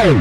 Hey!